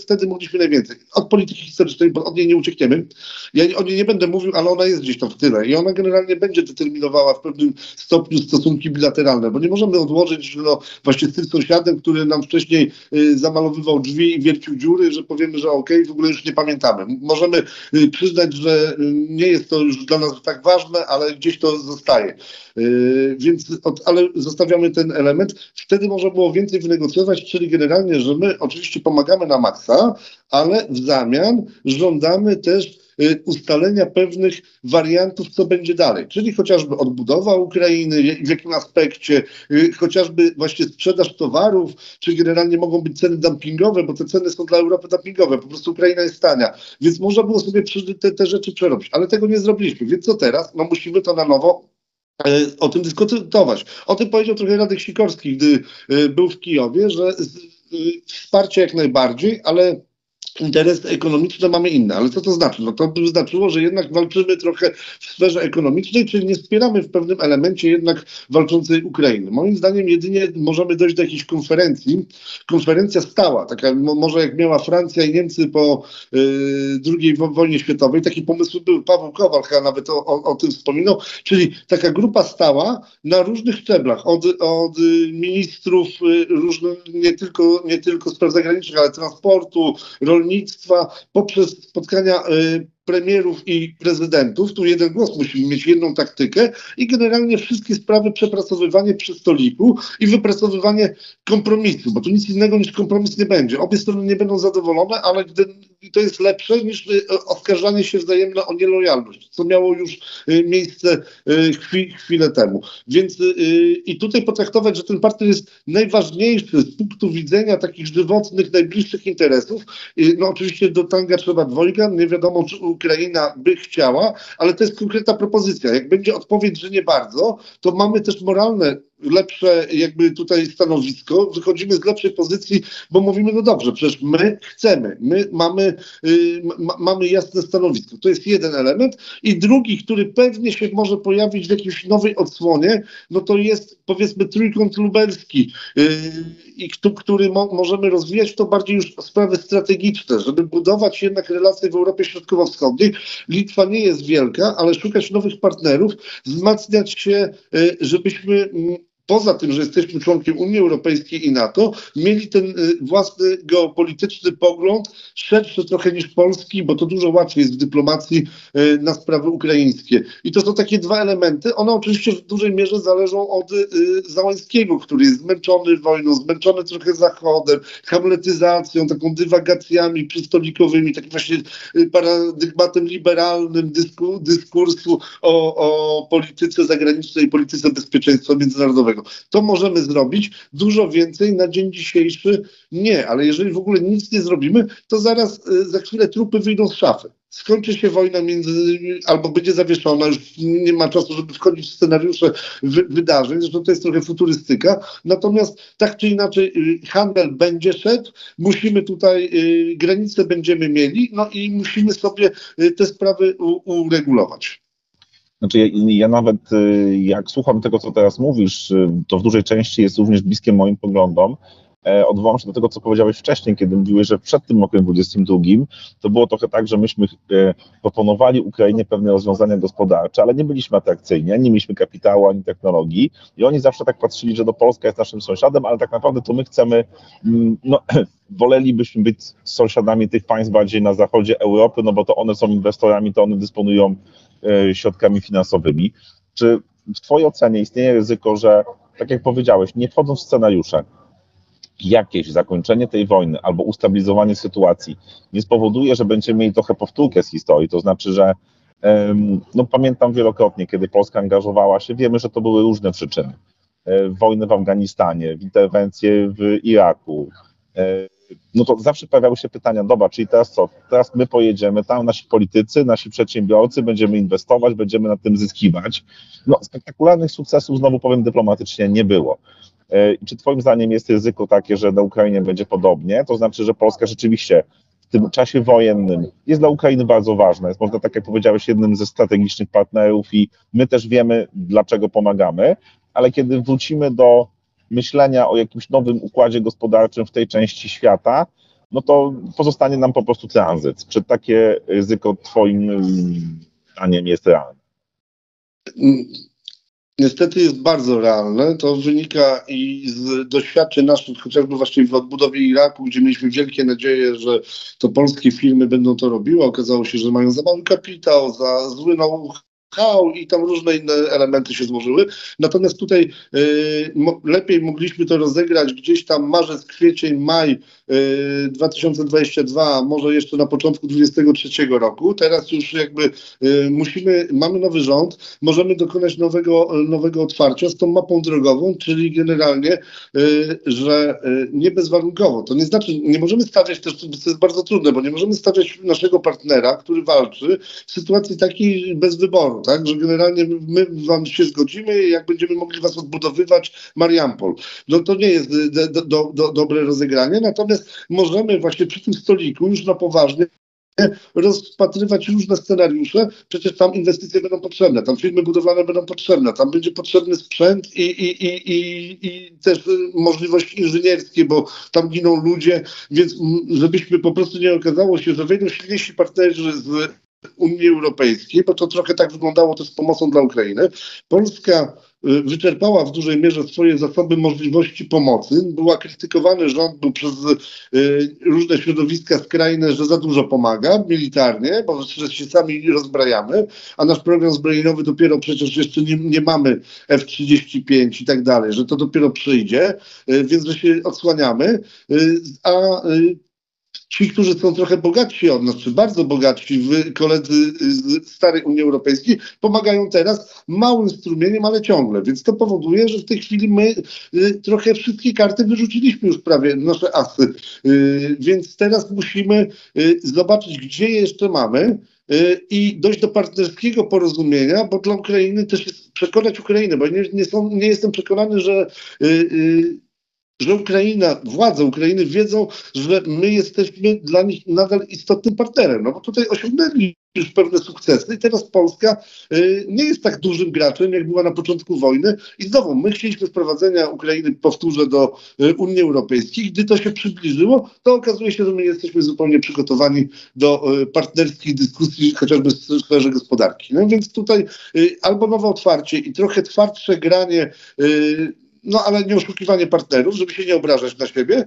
wtedy mogliśmy najwięcej. Od polityki historycznej, bo od niej nie uciekniemy. Ja o niej nie będę mówił, ale ona jest gdzieś tam w tyle i ona generalnie będzie determinowała w pewnym stopniu stosunki bilateralne, bo nie możemy odłożyć, no, właśnie z tym sąsiadem, który nam wcześniej y, zamalowywał drzwi i wiercił dziury, że powiemy, że okej, okay, w ogóle już nie pamiętamy. Możemy y, przyznać, że y, nie jest to już dla nas tak ważne, ale gdzieś to zostaje. Y, więc, ale zostawiamy ten element. Wtedy można było więcej wynegocjować, czyli generalnie, że my oczywiście pomagamy na maksa, ale w zamian żądamy też Y, ustalenia pewnych wariantów, co będzie dalej, czyli chociażby odbudowa Ukrainy, w jakim aspekcie, y, chociażby właśnie sprzedaż towarów, czy generalnie mogą być ceny dumpingowe, bo te ceny są dla Europy dumpingowe, po prostu Ukraina jest tania, więc można było sobie te, te rzeczy przerobić, ale tego nie zrobiliśmy, więc co teraz? No musimy to na nowo e, o tym dyskutować. O tym powiedział trochę Radek Sikorski, gdy był w Kijowie, że wsparcie jak najbardziej, ale interesy ekonomiczne mamy inne. Ale co to znaczy? No to by znaczyło, że jednak walczymy trochę w sferze ekonomicznej, czyli nie wspieramy w pewnym elemencie jednak walczącej Ukrainy. Moim zdaniem jedynie możemy dojść do jakiejś konferencji. Konferencja stała, taka może jak miała Francja i Niemcy po y, II wojnie światowej. Taki pomysł był. Paweł Kowal chyba nawet o, o, o, tym wspominał. Czyli taka grupa stała na różnych szczeblach. Od, od ministrów y, różnych, nie tylko, nie tylko spraw zagranicznych, ale transportu, rolnictwa, rolnictwa poprzez spotkania y, premierów i prezydentów. Tu jeden głos musimy mieć jedną taktykę i generalnie wszystkie sprawy przepracowywanie przy stoliku i wypracowywanie kompromisu, bo tu nic innego niż kompromis nie będzie. Obie strony nie będą zadowolone, ale to jest lepsze niż y, oskarżanie się wzajemne o nielojalność, co miało już y, miejsce chwi, chwilę temu. Więc i tutaj potraktować, że ten partner jest najważniejszy z punktu widzenia takich żywotnych, najbliższych interesów. No oczywiście do tanga trzeba dwojga, nie wiadomo czy Ukraina by chciała, ale to jest konkretna propozycja. Jak będzie odpowiedź, że nie bardzo, to mamy też moralne lepsze jakby tutaj stanowisko, wychodzimy z lepszej pozycji, bo mówimy, no dobrze, przecież my chcemy, my mamy, y, ma, mamy jasne stanowisko. To jest jeden element. I drugi, który pewnie się może pojawić w jakiejś nowej odsłonie, no to jest powiedzmy trójkąt lubelski, y, i który mo, możemy rozwijać, to bardziej już sprawy strategiczne, żeby budować jednak relacje w Europie Środkowo-Wschodniej. Litwa nie jest wielka, ale szukać nowych partnerów, wzmacniać się, y, żebyśmy mm, poza tym, że jesteśmy członkiem Unii Europejskiej i NATO, mieli ten y, własny geopolityczny pogląd, szerszy trochę niż polski, bo to dużo łatwiej jest w dyplomacji y, na sprawy ukraińskie. I to są takie dwa elementy. One oczywiście w dużej mierze zależą od y, Załańskiego, który jest zmęczony wojną, zmęczony trochę Zachodem, hamletyzacją, taką dywagacjami przystolikowymi, takim właśnie paradygmatem liberalnym dysku, dyskursu o, o polityce zagranicznej i polityce bezpieczeństwa międzynarodowego. To możemy zrobić. Dużo więcej na dzień dzisiejszy nie, ale jeżeli w ogóle nic nie zrobimy, to zaraz y, za chwilę trupy wyjdą z szafy. Skończy się wojna między, albo będzie zawieszona, już nie ma czasu, żeby wchodzić w scenariusze wy, wydarzeń, zresztą to jest trochę futurystyka. Natomiast tak czy inaczej y, handel będzie szedł, musimy tutaj, y, granice będziemy mieli, no i musimy sobie te sprawy u, uregulować. Znaczy, ja, ja, nawet y, jak słucham tego, co teraz mówisz, y, to w dużej części jest również bliskie moim poglądom. E, odwołam się do tego, co powiedziałeś wcześniej, kiedy mówiłeś, że przed tym rokiem 22 to było trochę tak, że myśmy e, proponowali Ukrainie pewne rozwiązania gospodarcze, ale nie byliśmy atrakcyjni, nie mieliśmy kapitału ani technologii i oni zawsze tak patrzyli, że do Polska jest naszym sąsiadem, ale tak naprawdę to my chcemy, mm, no, wolelibyśmy być sąsiadami tych państw bardziej na zachodzie Europy, no bo to one są inwestorami, to one dysponują środkami finansowymi. Czy w Twojej ocenie istnieje ryzyko, że, tak jak powiedziałeś, nie wchodząc w scenariusze, jakieś zakończenie tej wojny albo ustabilizowanie sytuacji nie spowoduje, że będziemy mieli trochę powtórkę z historii, to znaczy, że no pamiętam wielokrotnie, kiedy Polska angażowała się, wiemy, że to były różne przyczyny. E, wojny w Afganistanie, interwencje w Iraku, e, no to zawsze pojawiały się pytania, dobra, czyli teraz co? Teraz my pojedziemy tam, nasi politycy, nasi przedsiębiorcy, będziemy inwestować, będziemy na tym zyskiwać. No, spektakularnych sukcesów, znowu powiem dyplomatycznie, nie było. E, czy Twoim zdaniem jest ryzyko takie, że na Ukrainie będzie podobnie? To znaczy, że Polska rzeczywiście w tym czasie wojennym jest dla Ukrainy bardzo ważna. Jest, można, tak jak powiedziałeś, jednym ze strategicznych partnerów i my też wiemy, dlaczego pomagamy, ale kiedy wrócimy do myślenia o jakimś nowym układzie gospodarczym w tej części świata, no to pozostanie nam po prostu tranzyt. Czy takie ryzyko Twoim zdaniem jest realne? Niestety jest bardzo realne. To wynika i z doświadczeń naszych, chociażby właśnie w odbudowie Iraku, gdzie mieliśmy wielkie nadzieje, że to polskie firmy będą to robiły. Okazało się, że mają za mały kapitał, za zły know i tam różne inne elementy się złożyły. Natomiast tutaj y, mo, lepiej mogliśmy to rozegrać gdzieś tam marzec, kwiecień, maj y, 2022, może jeszcze na początku 2023 roku. Teraz już jakby y, musimy, mamy nowy rząd, możemy dokonać nowego, nowego otwarcia z tą mapą drogową, czyli generalnie, y, że y, nie bezwarunkowo. To nie znaczy, nie możemy stawiać też, to jest bardzo trudne, bo nie możemy stawiać naszego partnera, który walczy w sytuacji takiej bez wyboru tak, że generalnie my wam się zgodzimy, jak będziemy mogli was odbudowywać Mariampol. No to nie jest do, do, do, dobre rozegranie, natomiast możemy właśnie przy tym stoliku już na poważnie rozpatrywać różne scenariusze, przecież tam inwestycje będą potrzebne, tam firmy budowlane będą potrzebne, tam będzie potrzebny sprzęt i, i, i, i, i też możliwości inżynierskie, bo tam giną ludzie, więc żebyśmy po prostu nie okazało się, że wejdą silniejsi partnerzy z Unii Europejskiej, bo to trochę tak wyglądało też z pomocą dla Ukrainy. Polska y, wyczerpała w dużej mierze swoje zasoby możliwości pomocy. Była krytykowany rząd, był przez y, różne środowiska skrajne, że za dużo pomaga militarnie, bo że się sami rozbrajamy, a nasz program zbrojeniowy dopiero przecież jeszcze nie, nie mamy F-35 i tak dalej, że to dopiero przyjdzie, y, więc że się odsłaniamy, a ci, którzy są trochę bogatsi od nas, czy bardzo bogatsi, koledzy z starej Unii Europejskiej, pomagają teraz małym strumieniem, ale ciągle. Więc to powoduje, że w tej chwili my y, trochę wszystkie karty wyrzuciliśmy już prawie, nasze asy. Y, więc teraz musimy y, zobaczyć, gdzie jeszcze mamy i dojść do partnerskiego porozumienia, bo dla Ukrainy też jest przekonać Ukrainę, bo nie, nie, są, nie jestem przekonany, że y, y, że Ukraina, władze Ukrainy wiedzą, że my jesteśmy dla nich nadal istotnym partnerem, no bo tutaj osiągnęli już pewne sukcesy i teraz Polska y, nie jest tak dużym graczem, jak była na początku wojny i znowu my chcieliśmy wprowadzenia Ukrainy, powtórzę, do y, Unii Europejskiej. Gdy to się przybliżyło, to okazuje się, że my jesteśmy zupełnie przygotowani do y, partnerskich dyskusji, chociażby w sferze gospodarki. No więc tutaj y, albo nowe otwarcie i trochę twardsze granie y, no ale nie oszukiwanie partnerów, żeby się nie obrażać na siebie,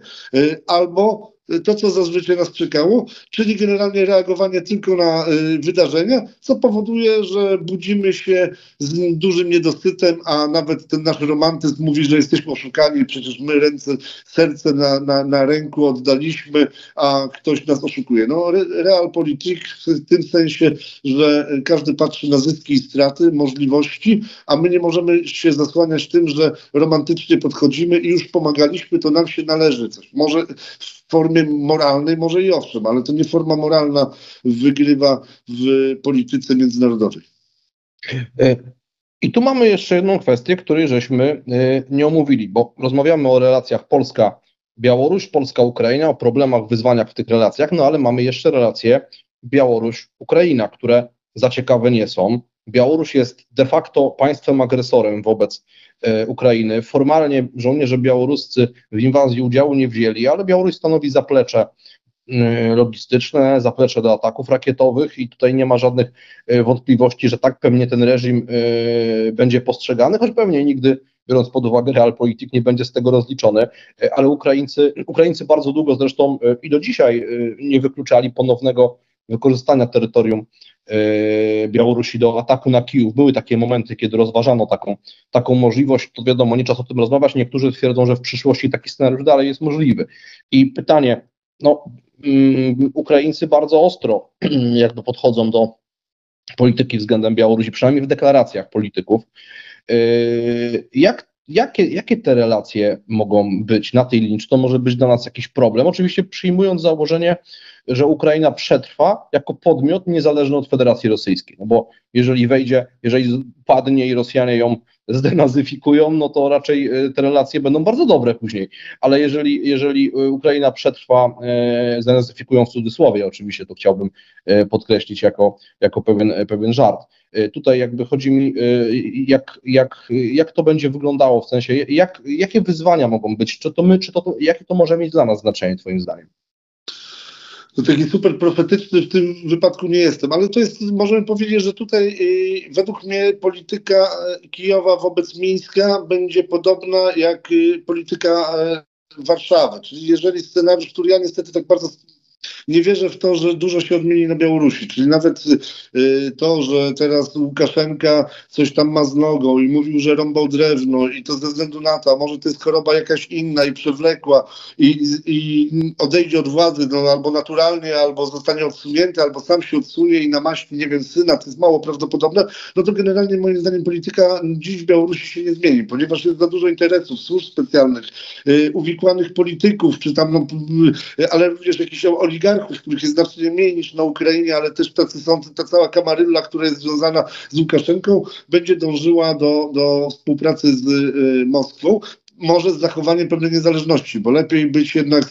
albo to, co zazwyczaj nas czekało, czyli generalnie reagowanie tylko na y, wydarzenia, co powoduje, że budzimy się z dużym niedosytem, a nawet ten nasz romantyzm mówi, że jesteśmy oszukani, przecież my ręce, serce na, na, na ręku oddaliśmy, a ktoś nas oszukuje. No, realpolitik w tym sensie, że każdy patrzy na zyski i straty, możliwości, a my nie możemy się zasłaniać tym, że romantycznie podchodzimy i już pomagaliśmy, to nam się należy coś. Może w formie moralnej, może i owszem, ale to nie forma moralna wygrywa w polityce międzynarodowej. E, I tu mamy jeszcze jedną kwestię, której żeśmy e, nie omówili, bo rozmawiamy o relacjach Polska-Białoruś, Polska-Ukraina, o problemach, wyzwaniach w tych relacjach, no ale mamy jeszcze relacje Białoruś-Ukraina, które za ciekawe nie są. Białoruś jest de facto państwem agresorem wobec E, Ukrainy. Formalnie żołnierze białoruscy w inwazji udziału nie wzięli, ale Białoruś stanowi zaplecze e, logistyczne, zaplecze do ataków rakietowych i tutaj nie ma żadnych e, wątpliwości, że tak pewnie ten reżim będzie postrzegany, choć pewnie nigdy, biorąc pod uwagę realpolitik, nie będzie z tego rozliczony, ale Ukraińcy, Ukraińcy bardzo długo zresztą i do dzisiaj nie wykluczali ponownego wykorzystania terytorium Białorusi do ataku na Kijów. Były takie momenty, kiedy rozważano taką, taką możliwość, to wiadomo, nie czas o tym rozmawiać, niektórzy twierdzą, że w przyszłości taki scenariusz dalej jest możliwy. I pytanie, no um, Ukraińcy bardzo ostro jakby podchodzą do polityki względem Białorusi, przynajmniej w deklaracjach polityków. Yy, jak Jakie, jakie te relacje mogą być na tej linii? Czy to może być dla nas jakiś problem? Oczywiście przyjmując założenie, że Ukraina przetrwa jako podmiot niezależny od Federacji Rosyjskiej. No bo jeżeli wejdzie, jeżeli padnie i Rosjanie ją zdenazyfikują, no to raczej e, te relacje będą bardzo dobre później. Ale jeżeli, jeżeli e, Ukraina przetrwa, e, zdenazyfikują w cudzysłowie, oczywiście to chciałbym podkreślić jako, jako pewien, pewien żart. Tutaj jakby chodzi mi, jak, jak, jak to będzie wyglądało, w sensie, jak, jakie wyzwania mogą być, czy to my, czy to, jakie to może mieć dla nas znaczenie, Twoim zdaniem? To taki super profetyczny w tym wypadku nie jestem, ale to jest, możemy powiedzieć, że tutaj y, według mnie polityka y, Kijowa wobec Mińska będzie podobna jak y, polityka Warszawy. Czyli jeżeli scenariusz, który ja niestety tak bardzo nie wierzę w to, że dużo się odmieni na Białorusi. Czyli nawet y, to, że teraz Łukaszenka coś tam ma z nogą i mówił, że rąbał drewno i to ze względu na to, a może to jest choroba jakaś inna i przewlekła i, i odejdzie od władzy no, albo naturalnie, albo zostanie odsunięty, albo sam się odsunie i namaści, nie wiem, syna, to jest mało prawdopodobne, no to generalnie moim zdaniem polityka dziś w Białorusi się nie zmieni, ponieważ jest za dużo interesów, służb specjalnych, y, uwikłanych polityków, czy tam, no, y, ale również jakichś oligarchów, których jest znacznie mniej niż na Ukrainie, ale też tacy są, ta cała kamarylla, która jest związana z Łukaszenką, będzie dążyła do, do współpracy z y, Moskwą może z zachowaniem pewnej niezależności, bo lepiej być jednak,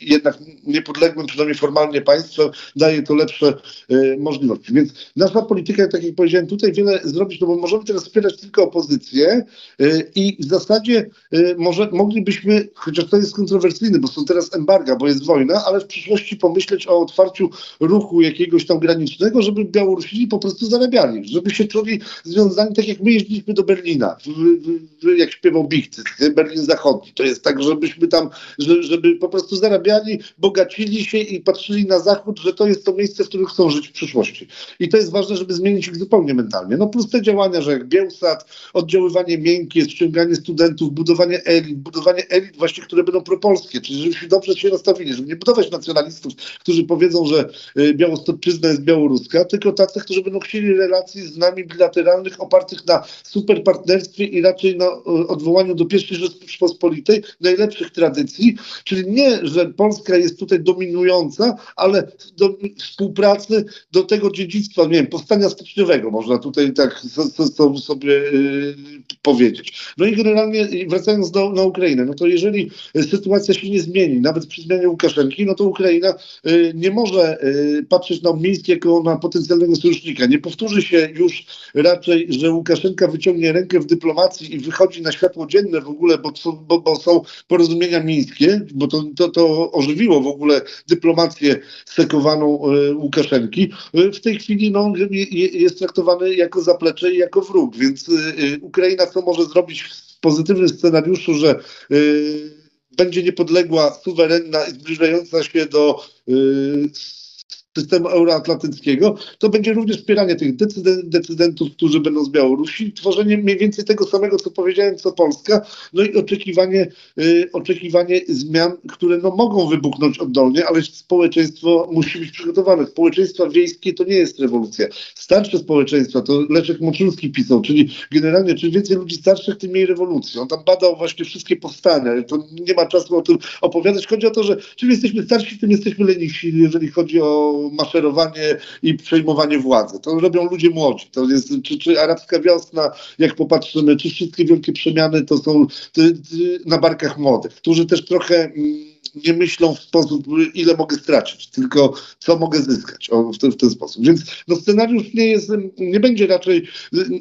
jednak niepodległym, przynajmniej formalnie państwem, daje to lepsze y, możliwości. Więc nasza polityka, tak jak powiedziałem, tutaj wiele zrobić, no bo możemy teraz wspierać tylko opozycję y, i w zasadzie y, może moglibyśmy, chociaż to jest kontrowersyjne, bo są teraz embarga, bo jest wojna, ale w przyszłości pomyśleć o otwarciu ruchu jakiegoś tam granicznego, żeby Białorusini po prostu zarabiali, żeby się czuli związani, tak jak my jeździliśmy do Berlina, w, w, w, jak śpiewał Bichty, Berlin Zachodni. To jest tak, żebyśmy tam, żeby po prostu zarabiali, bogacili się i patrzyli na Zachód, że to jest to miejsce, w którym chcą żyć w przyszłości. I to jest ważne, żeby zmienić ich zupełnie mentalnie. No plus te działania, że jak Bielsat, oddziaływanie miękkie, ściąganie studentów, budowanie elit, budowanie elit właśnie, które będą propolskie, czyli żebyśmy dobrze się nastawili, żeby nie budować nacjonalistów, którzy powiedzą, że y, Białostoczyzna jest białoruska, tylko tacy, którzy będą chcieli relacji z nami bilateralnych opartych na superpartnerstwie i raczej na y, odwołaniu do pierwszej Rzeczpospolitej, najlepszych tradycji, czyli nie, że Polska jest tutaj dominująca, ale do współpracy do tego dziedzictwa, nie wiem, powstania styczniowego, można tutaj tak so, so, sobie y, powiedzieć. No i generalnie wracając do, na Ukrainę, no to jeżeli sytuacja się nie zmieni, nawet przy zmianie Łukaszenki, no to Ukraina y, nie może y, patrzeć na Mińsk jako na potencjalnego sojusznika. Nie powtórzy się już raczej, że Łukaszenka wyciągnie rękę w dyplomacji i wychodzi na światło dzienne w ogóle, bo bo, bo są porozumienia mińskie, bo to, to, to ożywiło w ogóle dyplomację sekowaną e, Łukaszenki. E, w tej chwili no, jest traktowany jako zaplecze i jako wróg, więc e, Ukraina co może zrobić pozytywnym scenariuszu, że y, będzie niepodległa, suwerenna i zbliżająca się do y, systemu euroatlantyckiego, to będzie również wspieranie tych decydentów, którzy będą z Białorusi, tworzenie mniej więcej tego samego, co powiedziałem, co Polska, no i oczekiwanie, y, oczekiwanie zmian, które no, mogą wybuchnąć oddolnie, ale społeczeństwo musi być przygotowane. Społeczeństwa wiejskie to nie jest rewolucja. Starsze społeczeństwa, to Leszek Moczulski pisał, czyli generalnie czym więcej ludzi starszych, tym mniej rewolucji. On tam badał właśnie wszystkie powstania. To nie ma czasu o tym opowiadać. Chodzi o to, że czym jesteśmy starsi, tym jesteśmy lenisi, jeżeli chodzi o maszerowanie i przejmowanie władzy. To robią ludzie młodzi. To jest, czy, czy arabska wiosna, jak popatrzymy, czy wszystkie wielkie przemiany, to są ty, na barkach młodych, którzy też trochę mm, nie myślą w sposób, ile mogę stracić, tylko co mogę zyskać o, w, ten, w, ten, sposób. Więc no, scenariusz nie jest, nie będzie raczej,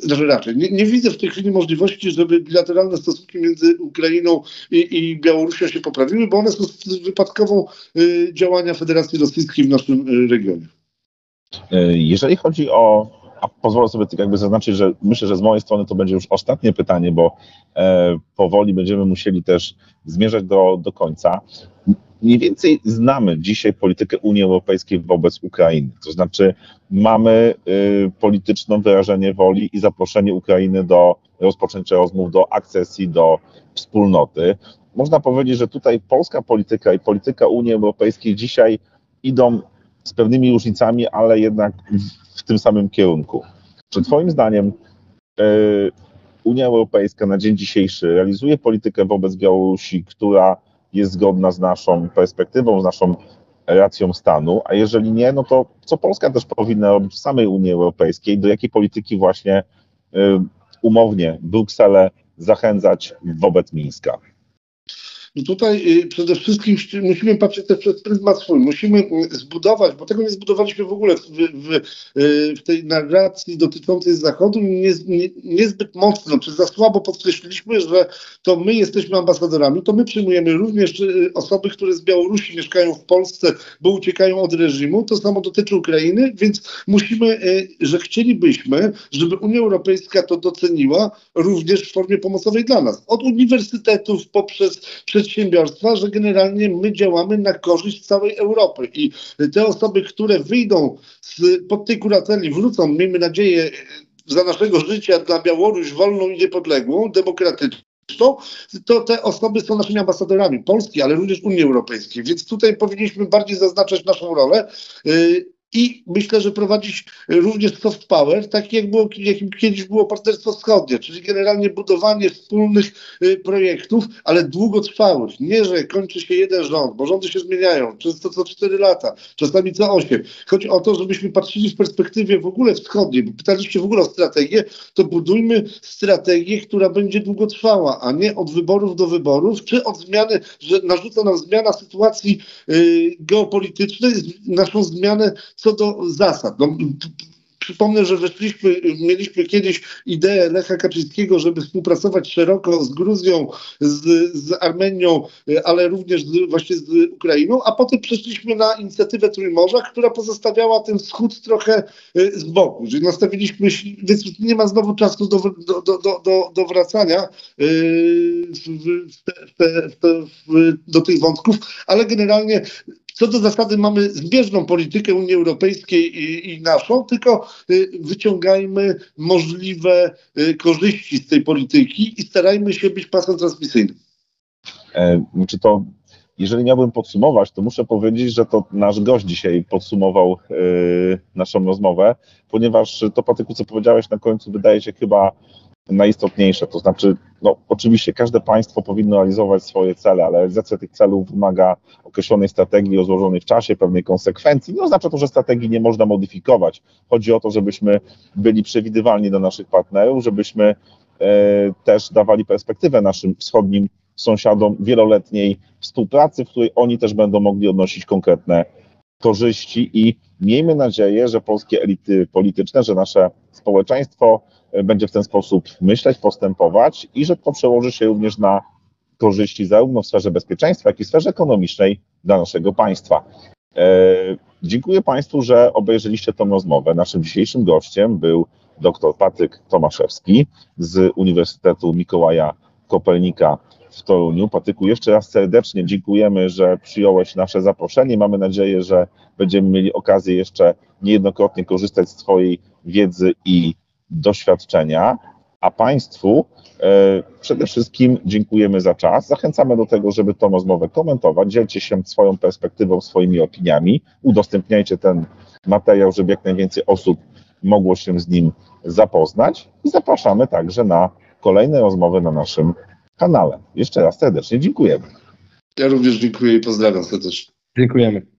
znaczy raczej, nie, nie, widzę w tej chwili możliwości, żeby bilateralne stosunki między Ukrainą i, i Białorusią się poprawiły, bo one są wypadkową y, działania Federacji Rosyjskiej w naszym y, regionie. E, jeżeli chodzi o a pozwolę sobie tak jakby zaznaczyć, że myślę, że z mojej strony to będzie już ostatnie pytanie, bo e, powoli będziemy musieli też zmierzać do, do końca. Mniej więcej znamy dzisiaj politykę Unii Europejskiej wobec Ukrainy. To znaczy, mamy y, polityczne wyrażenie woli i zaproszenie Ukrainy do rozpoczęcia rozmów, do akcesji, do wspólnoty. Można powiedzieć, że tutaj polska polityka i polityka Unii Europejskiej dzisiaj idą z pewnymi różnicami, ale jednak tym samym kierunku. Czy Twoim zdaniem e, Unia Europejska na dzień dzisiejszy realizuje politykę wobec Białorusi, która jest zgodna z naszą perspektywą, z naszą racją stanu, a jeżeli nie, no to co Polska też powinna robić w samej Unii Europejskiej, do jakiej polityki właśnie e, umownie Brukselę zachęcać wobec Mińska? I tutaj y, przede wszystkim musimy patrzeć też przez pryzmat swój. Musimy y, zbudować, bo tego nie zbudowaliśmy w ogóle w, w, y, w tej narracji dotyczącej Zachodu, nie, nie, niezbyt mocno, czy za słabo podkreśliliśmy, że to my jesteśmy ambasadorami, to my przyjmujemy również osoby, które z Białorusi mieszkają w Polsce, bo uciekają od reżimu. To samo dotyczy Ukrainy, więc musimy, że chcielibyśmy, żeby Unia Europejska to doceniła również w formie pomocowej dla nas. Od uniwersytetów poprzez przedsiębiorstwa, że generalnie my działamy na korzyść całej Europy i te osoby, które wyjdą z, pod tej kurateli, wrócą, miejmy nadzieję, za naszego życia dla Białoruś wolną i niepodległą, demokratyczną, to te osoby są naszymi ambasadorami Polski, ale również Unii Europejskiej. Więc tutaj powinniśmy bardziej zaznaczać naszą rolę. I myślę, że prowadzić również soft power, tak jak było, jakim kiedyś było Partnerstwo Wschodnie, czyli generalnie budowanie wspólnych y, projektów, ale długotrwałych. Nie, że kończy się jeden rząd, bo rządy się zmieniają, często co 4 lata, czasami co 8. Chodzi o to, żebyśmy patrzyli w perspektywie w ogóle wschodniej, bo pytaliście w ogóle o strategię, to budujmy strategię, która będzie długotrwała, a nie od wyborów do wyborów, czy od zmiany, że narzuca nam zmiana sytuacji y, geopolitycznej, naszą zmianę co do zasad. No, Przypomnę, że weszliśmy, mieliśmy kiedyś ideę Lecha Kaczyńskiego, żeby współpracować szeroko z Gruzją, z, z Armenią, ale również z, właśnie z Ukrainą, a potem przeszliśmy na inicjatywę Trójmorza, która pozostawiała ten wschód trochę y, z boku. Czyli nastawiliśmy, więc nie ma znowu czasu do, do, do, do, do wracania y, w, w, w, do tych wątków, ale generalnie co do zasady mamy zbieżną politykę Unii Europejskiej i, i naszą, tylko y, wyciągajmy możliwe y, korzyści z tej polityki i starajmy się być pasem transmisyjnym. E, czy to, jeżeli miałbym podsumować, to muszę powiedzieć, że to nasz gość dzisiaj podsumował e, naszą rozmowę, ponieważ to, Patryku, co powiedziałeś na końcu, wydaje się chyba najistotniejsze. To znaczy, no, oczywiście każde państwo powinno realizować swoje cele, ale realizacja tych celów wymaga określonej strategii rozłożonej w czasie, pewnej konsekwencji. Nie oznacza to, że strategii nie można modyfikować. Chodzi o to, żebyśmy byli przewidywalni dla naszych partnerów, żebyśmy e, też dawali perspektywę naszym wschodnim sąsiadom wieloletniej współpracy, w której oni też będą mogli odnosić konkretne korzyści i miejmy nadzieję, że polskie elity polityczne, że nasze społeczeństwo będzie w ten sposób myśleć, postępować i że to przełoży się również na korzyści zarówno w sferze bezpieczeństwa, jak i w sferze ekonomicznej dla naszego państwa. E, dziękuję Państwu, że obejrzeliście tę rozmowę. Naszym dzisiejszym gościem był dr Patryk Tomaszewski z Uniwersytetu Mikołaja Kopelnika w Toruniu. Patyku, jeszcze raz serdecznie dziękujemy, że przyjąłeś nasze zaproszenie. Mamy nadzieję, że będziemy mieli okazję jeszcze niejednokrotnie korzystać z Twojej wiedzy i doświadczenia. A Państwu e, przede wszystkim dziękujemy za czas. Zachęcamy do tego, żeby tą rozmowę komentować. Dzielcie się swoją perspektywą, swoimi opiniami. Udostępniajcie ten materiał, żeby jak najwięcej osób mogło się z nim zapoznać. I zapraszamy także na kolejne rozmowy na naszym kanale. Jeszcze raz serdecznie dziękujemy. Ja również dziękuję i pozdrawiam serdecznie. Dziękujemy.